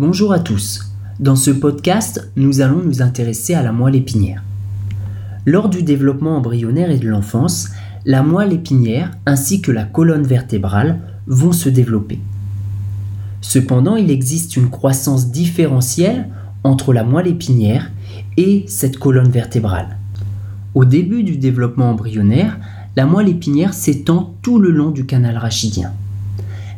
Bonjour à tous. Dans ce podcast, nous allons nous intéresser à la moelle épinière. Lors du développement embryonnaire et de l'enfance, la moelle épinière ainsi que la colonne vertébrale vont se développer. Cependant, il existe une croissance différentielle entre la moelle épinière et cette colonne vertébrale. Au début du développement embryonnaire, la moelle épinière s'étend tout le long du canal rachidien.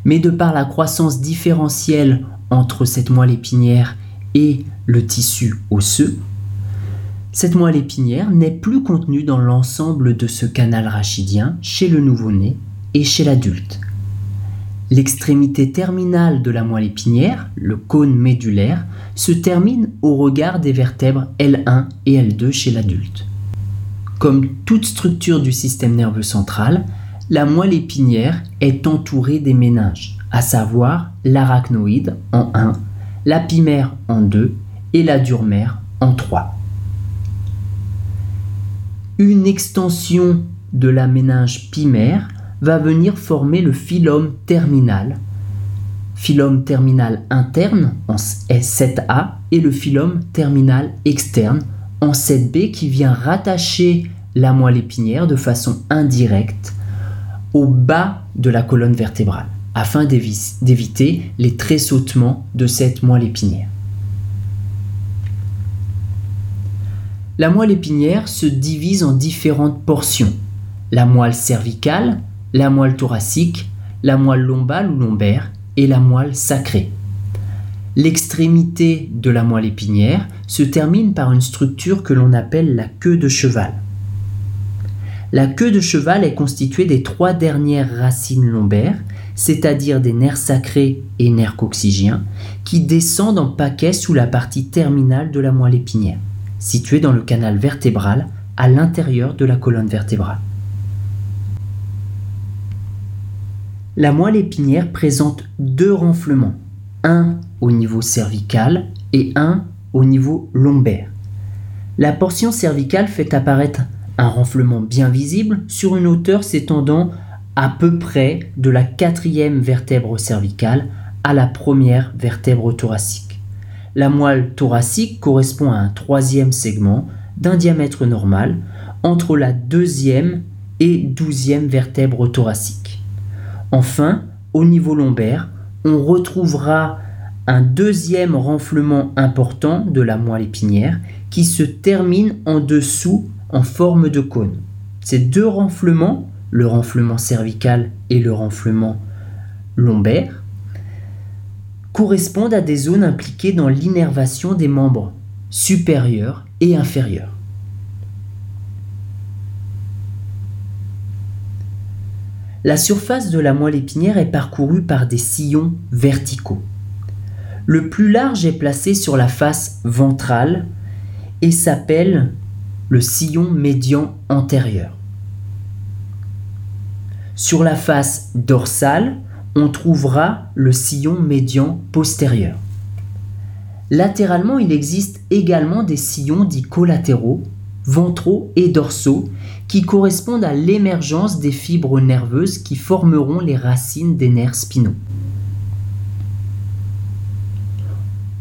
Mais de par la croissance différentielle entre cette moelle épinière et le tissu osseux, cette moelle épinière n'est plus contenue dans l'ensemble de ce canal rachidien chez le nouveau-né et chez l'adulte. L'extrémité terminale de la moelle épinière, le cône médulaire, se termine au regard des vertèbres L1 et L2 chez l'adulte. Comme toute structure du système nerveux central, la moelle épinière est entourée des méninges, à savoir l'arachnoïde en 1, l'apimère en 2 et la durmère en 3. Une extension de la méninge pimaire va venir former le phylum terminal, phylum terminal interne en S7A et le phylum terminal externe en 7B qui vient rattacher la moelle épinière de façon indirecte au bas de la colonne vertébrale afin d'éviter les tressautements de cette moelle épinière. La moelle épinière se divise en différentes portions. La moelle cervicale, la moelle thoracique, la moelle lombale ou lombaire et la moelle sacrée. L'extrémité de la moelle épinière se termine par une structure que l'on appelle la queue de cheval. La queue de cheval est constituée des trois dernières racines lombaires, c'est-à-dire des nerfs sacrés et nerfs coccygiens, qui descendent en paquet sous la partie terminale de la moelle épinière, située dans le canal vertébral à l'intérieur de la colonne vertébrale. La moelle épinière présente deux renflements, un au niveau cervical et un au niveau lombaire. La portion cervicale fait apparaître renflement bien visible sur une hauteur s'étendant à peu près de la quatrième vertèbre cervicale à la première vertèbre thoracique. La moelle thoracique correspond à un troisième segment d'un diamètre normal entre la deuxième et douzième vertèbre thoracique. Enfin, au niveau lombaire, on retrouvera un deuxième renflement important de la moelle épinière qui se termine en dessous en forme de cône. Ces deux renflements, le renflement cervical et le renflement lombaire, correspondent à des zones impliquées dans l'innervation des membres supérieurs et inférieurs. La surface de la moelle épinière est parcourue par des sillons verticaux. Le plus large est placé sur la face ventrale et s'appelle le sillon médian antérieur. Sur la face dorsale, on trouvera le sillon médian postérieur. Latéralement, il existe également des sillons dits collatéraux, ventraux et dorsaux qui correspondent à l'émergence des fibres nerveuses qui formeront les racines des nerfs spinaux.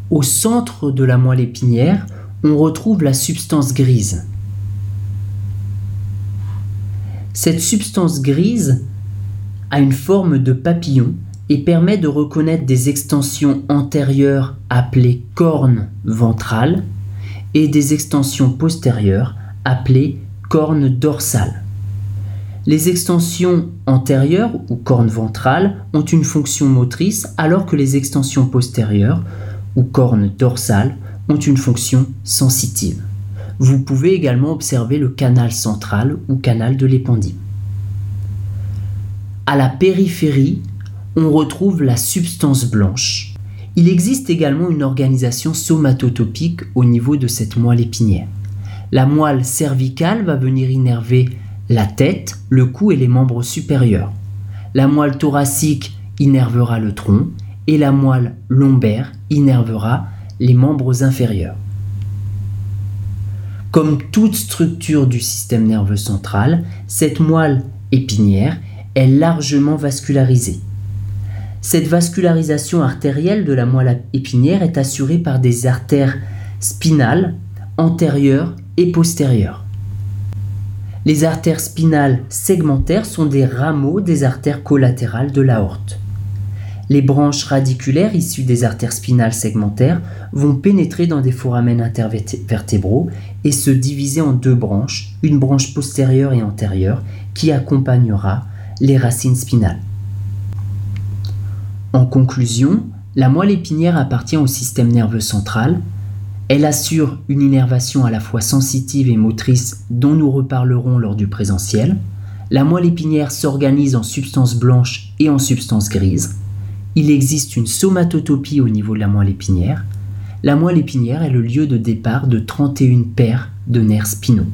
Au centre de la moelle épinière, on retrouve la substance grise. Cette substance grise a une forme de papillon et permet de reconnaître des extensions antérieures appelées cornes ventrales et des extensions postérieures appelées corne dorsale. Les extensions antérieures ou cornes ventrales ont une fonction motrice alors que les extensions postérieures ou cornes dorsales ont une fonction sensitive. Vous pouvez également observer le canal central ou canal de l'épendyle. À la périphérie, on retrouve la substance blanche. Il existe également une organisation somatotopique au niveau de cette moelle épinière. La moelle cervicale va venir innerver la tête, le cou et les membres supérieurs. La moelle thoracique innervera le tronc et la moelle lombaire innervera les membres inférieurs. Comme toute structure du système nerveux central, cette moelle épinière est largement vascularisée. Cette vascularisation artérielle de la moelle épinière est assurée par des artères spinales antérieures et postérieures. Les artères spinales segmentaires sont des rameaux des artères collatérales de l'aorte. Les branches radiculaires issues des artères spinales segmentaires vont pénétrer dans des foramen intervertébraux et se diviser en deux branches, une branche postérieure et antérieure qui accompagnera les racines spinales. En conclusion, la moelle épinière appartient au système nerveux central. Elle assure une innervation à la fois sensitive et motrice dont nous reparlerons lors du présentiel. La moelle épinière s'organise en substances blanches et en substances grises il existe une somatotopie au niveau de la moelle épinière. La moelle épinière est le lieu de départ de 31 paires de nerfs spinaux.